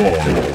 We're